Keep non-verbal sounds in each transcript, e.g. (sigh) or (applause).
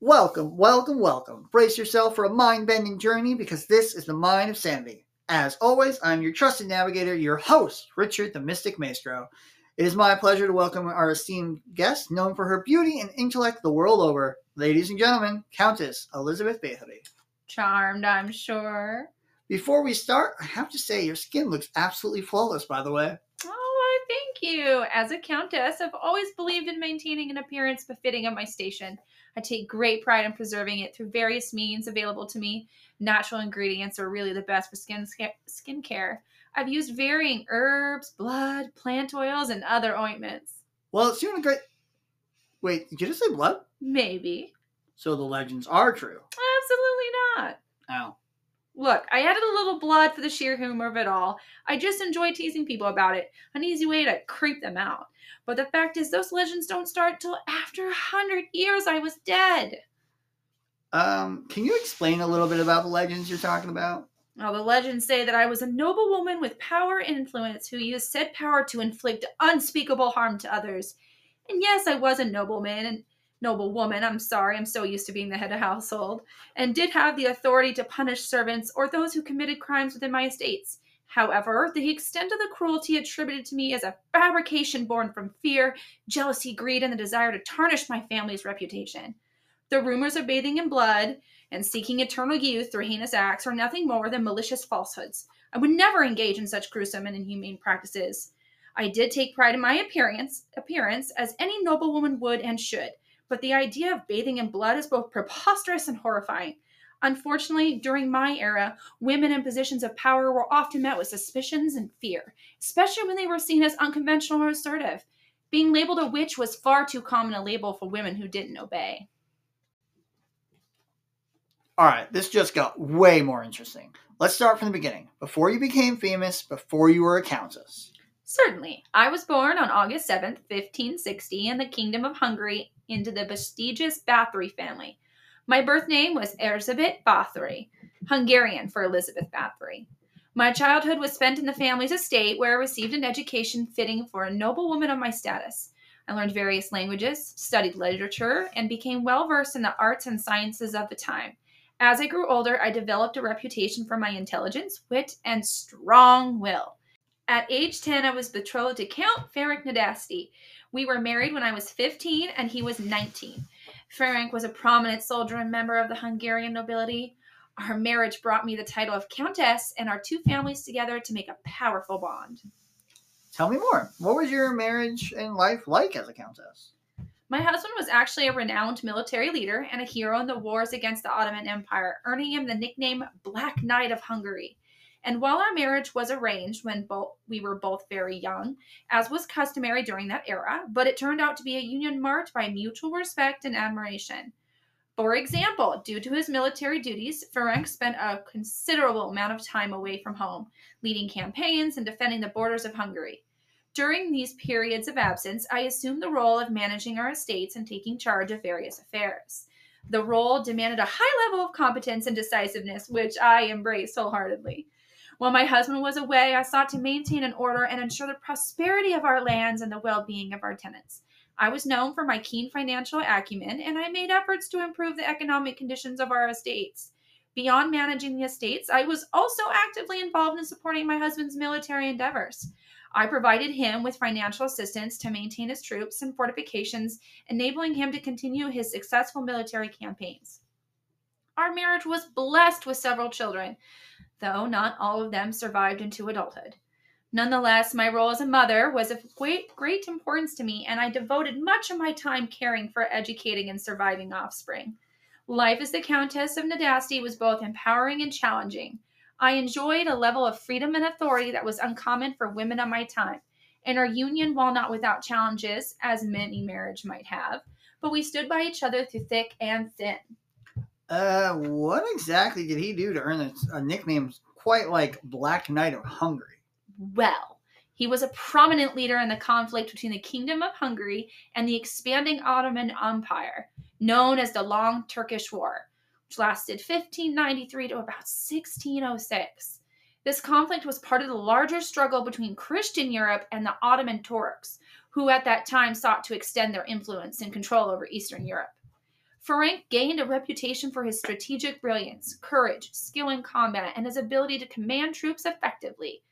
Welcome, welcome, welcome. Brace yourself for a mind bending journey because this is the Mind of Sanity. As always, I'm your trusted navigator, your host, Richard the Mystic Maestro. It is my pleasure to welcome our esteemed guest, known for her beauty and intellect the world over. Ladies and gentlemen, Countess Elizabeth Bathory. Charmed, I'm sure. Before we start, I have to say your skin looks absolutely flawless, by the way. Oh, I thank you. As a countess, I've always believed in maintaining an appearance befitting of my station. I take great pride in preserving it through various means available to me. Natural ingredients are really the best for skin skin care. I've used varying herbs, blood, plant oils, and other ointments. Well, it's doing a great. Wait, did you just say blood? Maybe. So the legends are true. Absolutely not. Oh. Look, I added a little blood for the sheer humor of it all. I just enjoy teasing people about it. An easy way to creep them out. But the fact is, those legends don't start till after a hundred years I was dead. Um, can you explain a little bit about the legends you're talking about? Well, the legends say that I was a noble woman with power and influence who used said power to inflict unspeakable harm to others. And yes, I was a nobleman and noble woman, I'm sorry, I'm so used to being the head of household, and did have the authority to punish servants or those who committed crimes within my estates. However, the extent of the cruelty attributed to me is a fabrication born from fear, jealousy, greed, and the desire to tarnish my family's reputation. The rumors of bathing in blood and seeking eternal youth through heinous acts are nothing more than malicious falsehoods. I would never engage in such gruesome and inhumane practices. I did take pride in my appearance, appearance as any noble woman would and should, but the idea of bathing in blood is both preposterous and horrifying. Unfortunately, during my era, women in positions of power were often met with suspicions and fear, especially when they were seen as unconventional or assertive. Being labeled a witch was far too common a label for women who didn't obey. All right, this just got way more interesting. Let's start from the beginning. Before you became famous, before you were a countess. Certainly. I was born on August 7th, 1560, in the Kingdom of Hungary into the prestigious Bathory family. My birth name was Erzsébet Bathory, Hungarian for Elizabeth Bathory. My childhood was spent in the family's estate where I received an education fitting for a noble woman of my status. I learned various languages, studied literature, and became well versed in the arts and sciences of the time. As I grew older, I developed a reputation for my intelligence, wit, and strong will. At age 10, I was betrothed to Count Ferenc Nadasdy. We were married when I was 15 and he was 19. Ferenc was a prominent soldier and member of the Hungarian nobility. Our marriage brought me the title of Countess and our two families together to make a powerful bond. Tell me more. What was your marriage and life like as a countess? My husband was actually a renowned military leader and a hero in the wars against the Ottoman Empire, earning him the nickname Black Knight of Hungary. And while our marriage was arranged when both we were both very young, as was customary during that era, but it turned out to be a union marked by mutual respect and admiration. For example, due to his military duties, Ferenc spent a considerable amount of time away from home, leading campaigns and defending the borders of Hungary. During these periods of absence, I assumed the role of managing our estates and taking charge of various affairs. The role demanded a high level of competence and decisiveness, which I embraced wholeheartedly. While my husband was away, I sought to maintain an order and ensure the prosperity of our lands and the well being of our tenants. I was known for my keen financial acumen, and I made efforts to improve the economic conditions of our estates. Beyond managing the estates, I was also actively involved in supporting my husband's military endeavors. I provided him with financial assistance to maintain his troops and fortifications, enabling him to continue his successful military campaigns. Our marriage was blessed with several children though not all of them survived into adulthood. Nonetheless, my role as a mother was of great, great importance to me, and I devoted much of my time caring for educating and surviving offspring. Life as the Countess of Nadasdy was both empowering and challenging. I enjoyed a level of freedom and authority that was uncommon for women of my time. And our union, while not without challenges, as many marriage might have, but we stood by each other through thick and thin. Uh, what exactly did he do to earn a, a nickname quite like Black Knight of Hungary? Well, he was a prominent leader in the conflict between the Kingdom of Hungary and the expanding Ottoman Empire, known as the Long Turkish War, which lasted 1593 to about 1606. This conflict was part of the larger struggle between Christian Europe and the Ottoman Turks, who at that time sought to extend their influence and control over Eastern Europe. Ferenc gained a reputation for his strategic brilliance, courage, skill in combat, and his ability to command troops effectively.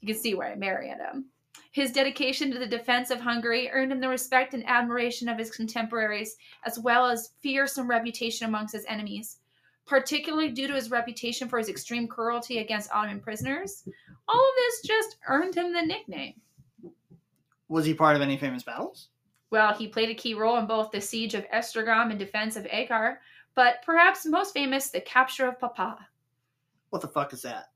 You can see why I married him. His dedication to the defense of Hungary earned him the respect and admiration of his contemporaries, as well as fearsome reputation amongst his enemies. Particularly due to his reputation for his extreme cruelty against Ottoman prisoners, all of this just earned him the nickname. Was he part of any famous battles? Well, he played a key role in both the siege of Esztergom and defense of Akar, but perhaps most famous, the capture of Papa. What the fuck is that?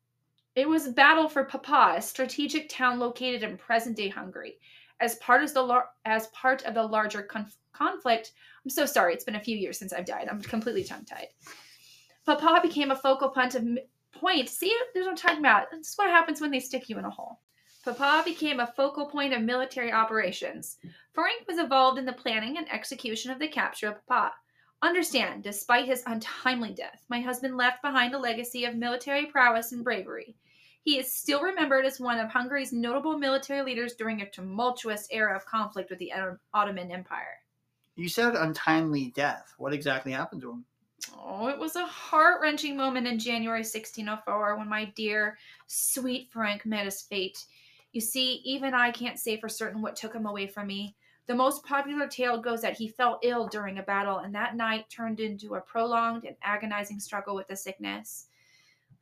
It was a battle for Papa, a strategic town located in present-day Hungary. As part of the lar- as part of the larger conf- conflict, I'm so sorry. It's been a few years since I've died. I'm completely tongue-tied. Papa became a focal point of point. See, there's what I'm talking about. This is what happens when they stick you in a hole. Papa became a focal point of military operations. Ferenc was involved in the planning and execution of the capture of Papa. Understand, despite his untimely death, my husband left behind a legacy of military prowess and bravery. He is still remembered as one of Hungary's notable military leaders during a tumultuous era of conflict with the Ottoman Empire. You said untimely death. What exactly happened to him? Oh, it was a heart wrenching moment in January 1604 when my dear, sweet Frank met his fate. You see, even I can't say for certain what took him away from me. The most popular tale goes that he fell ill during a battle, and that night turned into a prolonged and agonizing struggle with the sickness.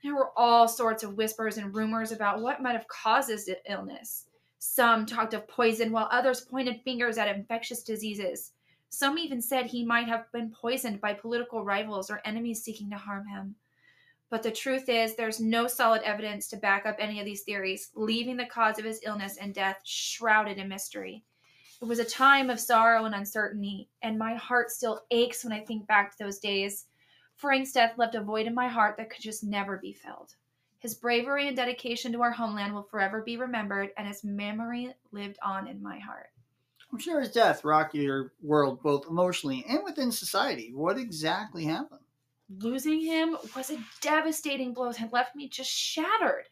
There were all sorts of whispers and rumors about what might have caused his illness. Some talked of poison, while others pointed fingers at infectious diseases. Some even said he might have been poisoned by political rivals or enemies seeking to harm him. But the truth is, there's no solid evidence to back up any of these theories, leaving the cause of his illness and death shrouded in mystery. It was a time of sorrow and uncertainty, and my heart still aches when I think back to those days. Frank's death left a void in my heart that could just never be filled. His bravery and dedication to our homeland will forever be remembered, and his memory lived on in my heart. I'm sure his death rocked your world both emotionally and within society. What exactly happened? Losing him was a devastating blow that left me just shattered.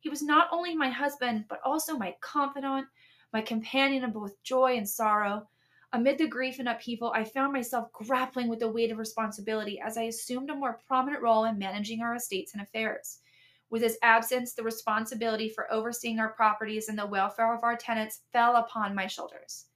He was not only my husband, but also my confidant, my companion in both joy and sorrow. Amid the grief and upheaval, I found myself grappling with the weight of responsibility as I assumed a more prominent role in managing our estates and affairs. With his absence, the responsibility for overseeing our properties and the welfare of our tenants fell upon my shoulders.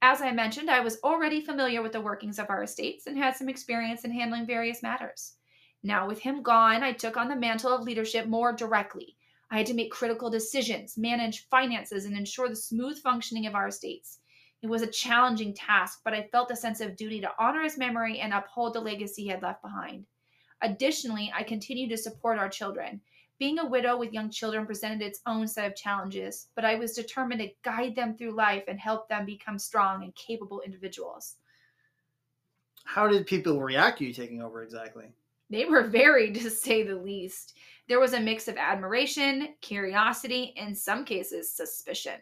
As I mentioned, I was already familiar with the workings of our estates and had some experience in handling various matters. Now, with him gone, I took on the mantle of leadership more directly. I had to make critical decisions, manage finances, and ensure the smooth functioning of our estates. It was a challenging task, but I felt a sense of duty to honor his memory and uphold the legacy he had left behind. Additionally, I continued to support our children. Being a widow with young children presented its own set of challenges, but I was determined to guide them through life and help them become strong and capable individuals. How did people react to you taking over exactly? They were varied, (laughs) to say the least. There was a mix of admiration, curiosity, in some cases, suspicion.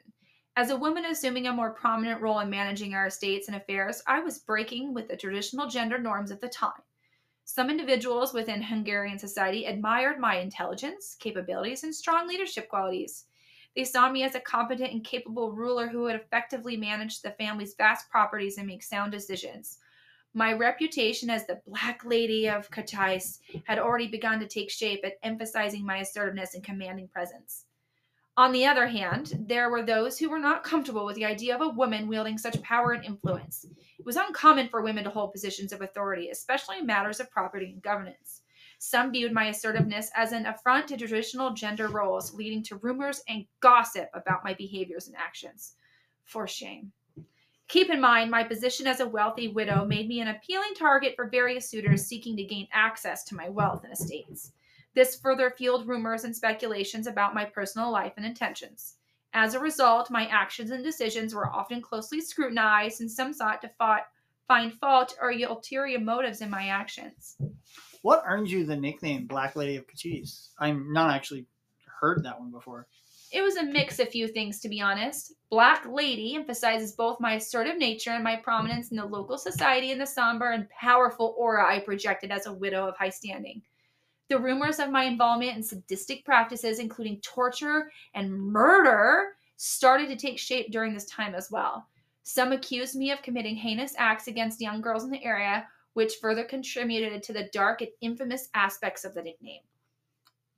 As a woman assuming a more prominent role in managing our estates and affairs, I was breaking with the traditional gender norms at the time. Some individuals within Hungarian society admired my intelligence, capabilities, and strong leadership qualities. They saw me as a competent and capable ruler who would effectively manage the family's vast properties and make sound decisions. My reputation as the Black Lady of Čachtice had already begun to take shape at emphasizing my assertiveness and commanding presence. On the other hand, there were those who were not comfortable with the idea of a woman wielding such power and influence. It was uncommon for women to hold positions of authority, especially in matters of property and governance. Some viewed my assertiveness as an affront to traditional gender roles, leading to rumors and gossip about my behaviors and actions. For shame. Keep in mind, my position as a wealthy widow made me an appealing target for various suitors seeking to gain access to my wealth and estates. This further fueled rumors and speculations about my personal life and intentions. As a result, my actions and decisions were often closely scrutinized, and some sought to fought, find fault or ulterior motives in my actions. What earned you the nickname Black Lady of Čachtice? I'm not actually heard that one before. It was a mix of few things, to be honest. Black Lady emphasizes both my assertive nature and my prominence in the local society and the somber and powerful aura I projected as a widow of high standing. The rumors of my involvement in sadistic practices, including torture and murder, started to take shape during this time as well. Some accused me of committing heinous acts against young girls in the area, which further contributed to the dark and infamous aspects of the nickname.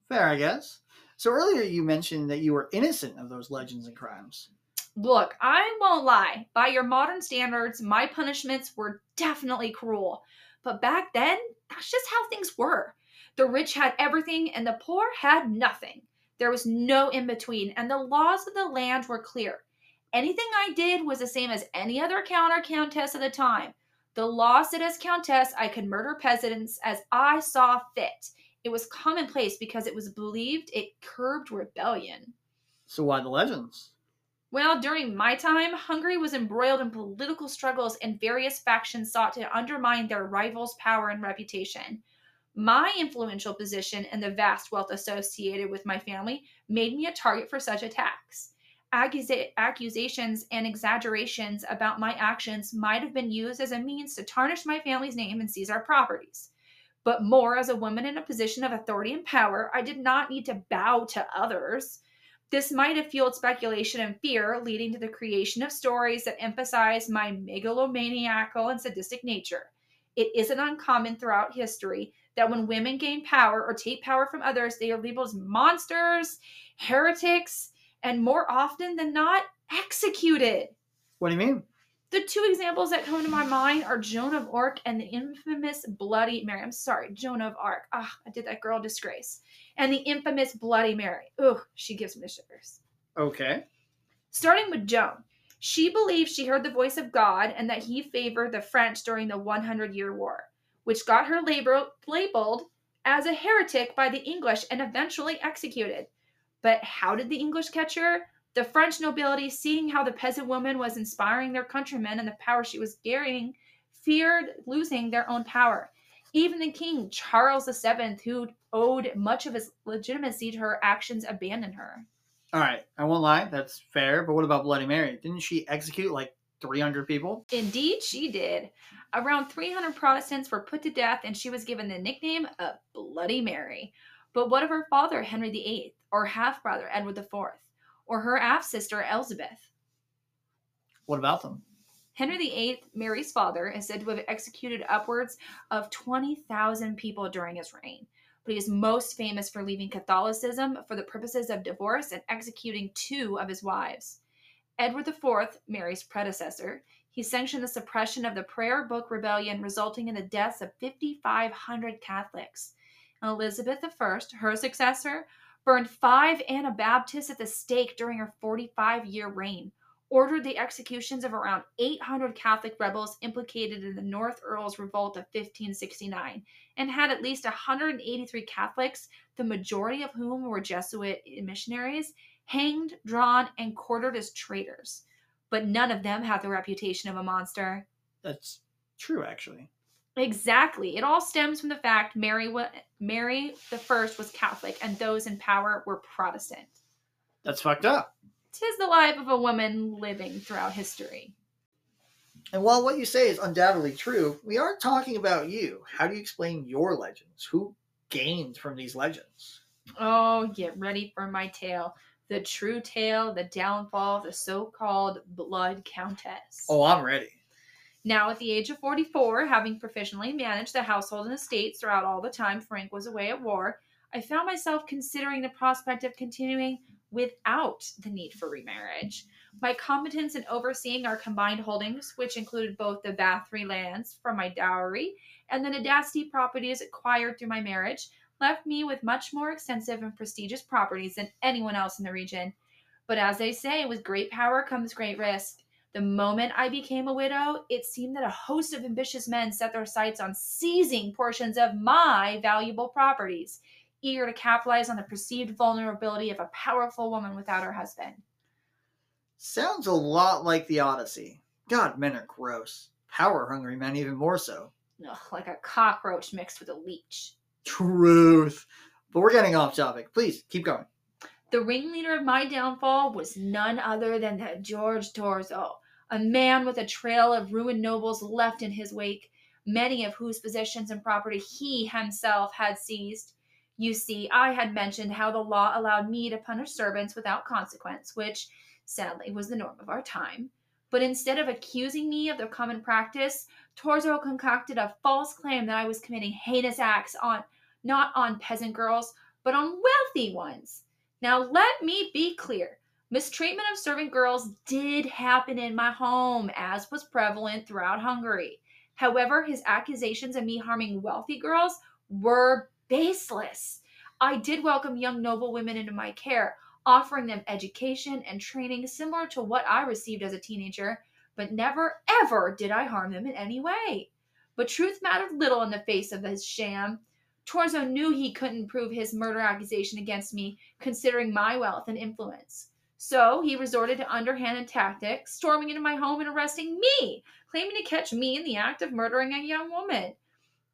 Fair, I guess. So earlier you mentioned that you were innocent of those legends and crimes. Look, I won't lie. By your modern standards, my punishments were definitely cruel. But back then, that's just how things were. The rich had everything and the poor had nothing. There was no in between, and the laws of the land were clear. Anything I did was the same as any other count or countess of the time. The law said as countess I could murder peasants as I saw fit. It was commonplace because it was believed it curbed rebellion. So why the legends? Well, during my time, Hungary was embroiled in political struggles and various factions sought to undermine their rivals' power and reputation. My influential position and the vast wealth associated with my family made me a target for such attacks. Accusa- accusations and exaggerations about my actions might have been used as a means to tarnish my family's name and seize our properties. But more as a woman in a position of authority and power, I did not need to bow to others. This might have fueled speculation and fear, leading to the creation of stories that emphasize my megalomaniacal and sadistic nature. It isn't uncommon throughout history that when women gain power or take power from others, they are labeled as monsters, heretics, and more often than not, executed. What do you mean? The two examples that come to my mind are Joan of Arc and the infamous Bloody Mary. I'm sorry, Joan of Arc. Ah, I did that girl disgrace. And the infamous Bloody Mary. Ugh, she gives me the shivers. Okay. Starting with Joan. She believed she heard the voice of God and that he favored the French during the 100 Year War, which got her label- labeled as a heretic by the English and eventually executed. But how did the English catch her? The French nobility, seeing how the peasant woman was inspiring their countrymen and the power she was gaining, feared losing their own power. Even the king, Charles VII, who owed much of his legitimacy to her actions, abandoned her. All right. I won't lie. That's fair. But what about Bloody Mary? Didn't she execute like 300 people? Indeed, she did. Around 300 Protestants were put to death, and she was given the nickname of Bloody Mary. But what of her father, Henry VIII, or half brother, Edward IV, or her half sister, Elizabeth? What about them? Henry VIII, Mary's father, is said to have executed upwards of 20,000 people during his reign. But he is most famous for leaving Catholicism for the purposes of divorce and executing two of his wives. Edward IV, Mary's predecessor, he sanctioned the suppression of the Prayer Book Rebellion, resulting in the deaths of 5,500 Catholics. And Elizabeth I, her successor, burned five Anabaptists at the stake during her 45 year reign, ordered the executions of around 800 Catholic rebels implicated in the North Earls Revolt of 1569, and had at least 183 Catholics, the majority of whom were Jesuit missionaries, hanged, drawn, and quartered as traitors. But none of them had the reputation of a monster. That's true, actually. Exactly. It all stems from the fact Mary wa- Mary the First was Catholic and those in power were Protestant. That's fucked up. Tis the life of a woman living throughout history. And while what you say is undoubtedly true, we aren't talking about you. How do you explain your legends? Who gained from these legends? Oh, get ready for my tale. The true tale, the downfall of the so called Blood Countess. Oh, I'm ready. Now, at the age of 44, having proficiently managed the household and estates throughout all the time Frank was away at war, I found myself considering the prospect of continuing without the need for remarriage. My competence in overseeing our combined holdings, which included both the Bathory lands from my dowry and the Nadasdy properties acquired through my marriage, left me with much more extensive and prestigious properties than anyone else in the region. But as they say, with great power comes great risk. The moment I became a widow, it seemed that a host of ambitious men set their sights on seizing portions of my valuable properties, eager to capitalize on the perceived vulnerability of a powerful woman without her husband. Sounds a lot like the Odyssey. God, men are gross. Power hungry men, even more so. Ugh, like a cockroach mixed with a leech. Truth. But we're getting off topic. Please keep going. The ringleader of my downfall was none other than that George Thurzo, a man with a trail of ruined nobles left in his wake, many of whose possessions and property he himself had seized. You see, I had mentioned how the law allowed me to punish servants without consequence, which, sadly, was the norm of our time. But instead of accusing me of the common practice, Thurzo concocted a false claim that I was committing heinous acts on not on peasant girls, but on wealthy ones. Now let me be clear. Mistreatment of servant girls did happen in my home, as was prevalent throughout Hungary. However, his accusations of me harming wealthy girls were baseless. I did welcome young noble women into my care, offering them education and training similar to what I received as a teenager, but never ever did I harm them in any way. But truth mattered little in the face of his sham. Thurzo knew he couldn't prove his murder accusation against me, considering my wealth and influence. So he resorted to underhanded tactics, storming into my home and arresting me, claiming to catch me in the act of murdering a young woman.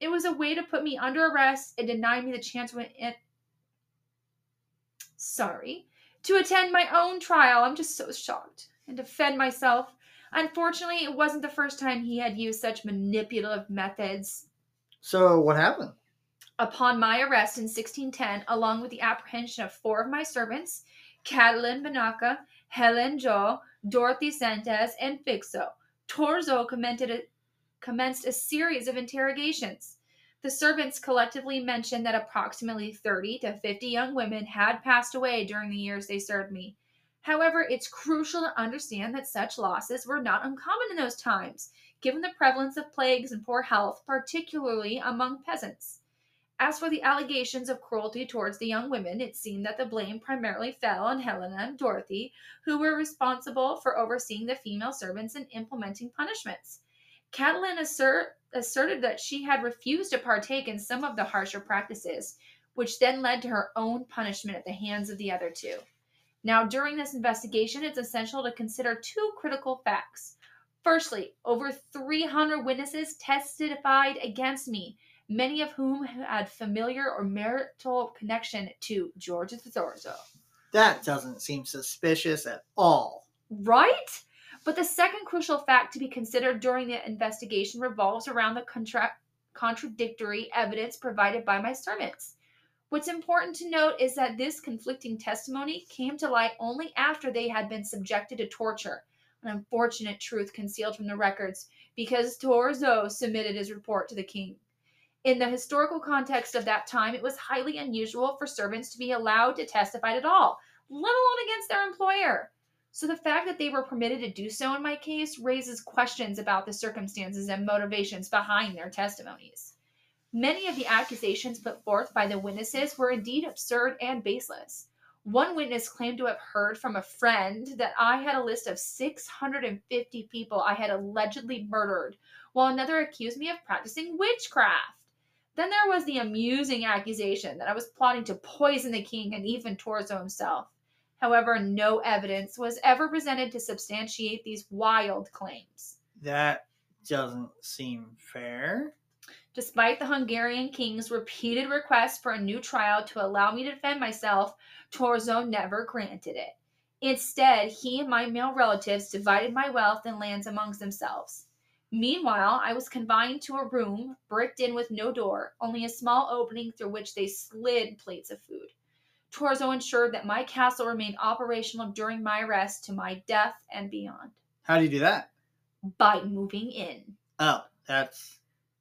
It was a way to put me under arrest and deny me the chance when it sorry to attend my own trial. I'm just so shocked and defend myself. Unfortunately, it wasn't the first time he had used such manipulative methods. So what happened? Upon my arrest in 1610, along with the apprehension of four of my servants, Catalin Banaka, Helen Jo, Dorothy Szentes, and Ficzko, Thurzo a, commenced a series of interrogations. The servants collectively mentioned that approximately 30 to 50 young women had passed away during the years they served me. However, it's crucial to understand that such losses were not uncommon in those times, given the prevalence of plagues and poor health, particularly among peasants. As for the allegations of cruelty towards the young women, it seemed that the blame primarily fell on Helena and Dorothy, who were responsible for overseeing the female servants and implementing punishments. Catalin assert, asserted that she had refused to partake in some of the harsher practices, which then led to her own punishment at the hands of the other two. Now, during this investigation, it's essential to consider two critical facts. Firstly, over 300 witnesses testified against me, many of whom had familiar or marital connection to George Thurzo. That doesn't seem suspicious at all. Right? But the second crucial fact to be considered during the investigation revolves around the contra- contradictory evidence provided by my servants. What's important to note is that this conflicting testimony came to light only after they had been subjected to torture, an unfortunate truth concealed from the records because Thurzo submitted his report to the king. In the historical context of that time, it was highly unusual for servants to be allowed to testify at all, let alone against their employer. So the fact that they were permitted to do so in my case raises questions about the circumstances and motivations behind their testimonies. Many of the accusations put forth by the witnesses were indeed absurd and baseless. One witness claimed to have heard from a friend that I had a list of 650 people I had allegedly murdered, while another accused me of practicing witchcraft. Then there was the amusing accusation that I was plotting to poison the king and even Thurzo himself. However, no evidence was ever presented to substantiate these wild claims. That doesn't seem fair. Despite the Hungarian king's repeated requests for a new trial to allow me to defend myself, Thurzo never granted it. Instead, he and my male relatives divided my wealth and lands amongst themselves. Meanwhile, I was confined to a room, bricked in with no door, only a small opening through which they slid plates of food. Thurzo ensured that my castle remained operational during my arrest to my death and beyond. How do you do that? By moving in. Oh, that's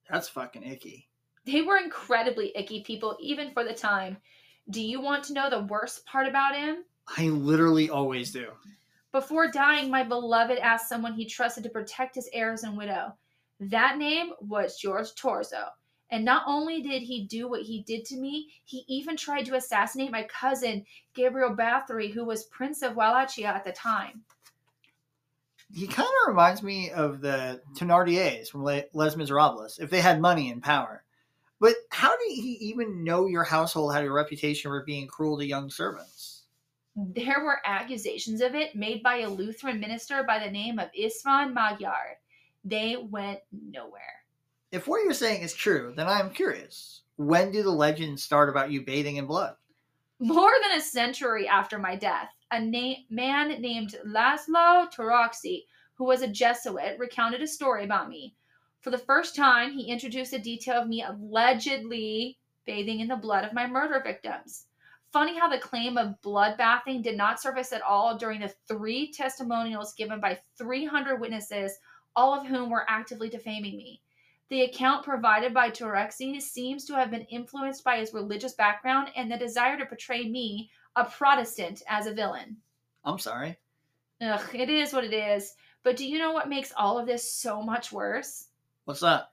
that's fucking icky. They were incredibly icky people, even for the time. Do you want to know the worst part about him? I literally always do. Before dying, my beloved asked someone he trusted to protect his heirs and widow. That name was George Thurzo. And not only did he do what he did to me, he even tried to assassinate my cousin, Gabriel Bathory, who was Prince of Wallachia at the time. He kind of reminds me of the Thénardiers from Les Miserables, if they had money and power. But how did he even know your household had a reputation for being cruel to young servants? There were accusations of it made by a Lutheran minister by the name of István Magyar. They went nowhere. If what you're saying is true, then I am curious. When do the legends start about you bathing in blood? More than a century after my death, a na- man named Laszlo Turoczi, who was a Jesuit, recounted a story about me. For the first time, he introduced a detail of me allegedly bathing in the blood of my murder victims. Funny how the claim of bloodbathing did not surface at all during the three testimonials given by 300 witnesses, all of whom were actively defaming me. The account provided by Turoczi seems to have been influenced by his religious background and the desire to portray me, a Protestant, as a villain. I'm sorry. Ugh, it is what it is. But do you know what makes all of this so much worse? What's that?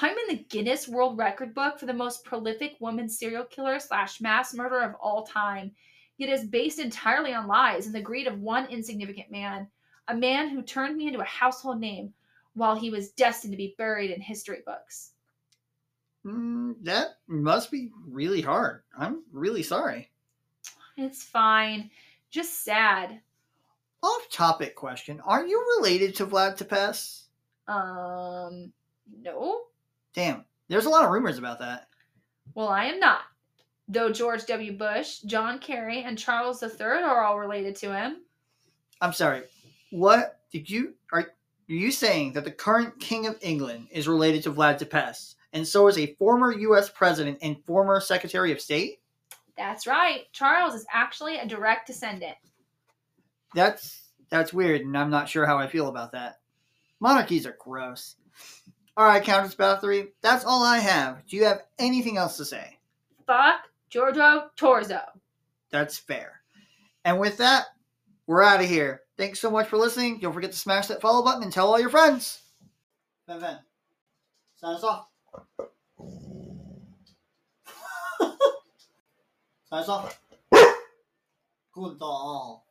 I'm in the Guinness World Record book for the most prolific woman serial killer slash mass murderer of all time. It is based entirely on lies and the greed of one insignificant man, a man who turned me into a household name while he was destined to be buried in history books. Mm, that must be really hard. I'm really sorry. It's fine. Just sad. Off topic question. Are you related to Vlad Tepes? Um, no. Damn. There's a lot of rumors about that. Well, I am not. Though George W. Bush, John Kerry, and Charles III are all related to him. I'm sorry. What did you are, are you saying that the current king of England is related to Vlad Tepes, and so is a former U.S. president and former Secretary of State? That's right. Charles is actually a direct descendant. That's that's weird, and I'm not sure how I feel about that. Monarchies are gross. All right, Countess Bathory, that's all I have. Do you have anything else to say? Fuck Giorgio Thurzo. That's fair. And with that, we're out of here. Thanks so much for listening. Don't forget to smash that follow button and tell all your friends. Ven, Ven. Sign us off. (laughs) Sign us off. Good doll.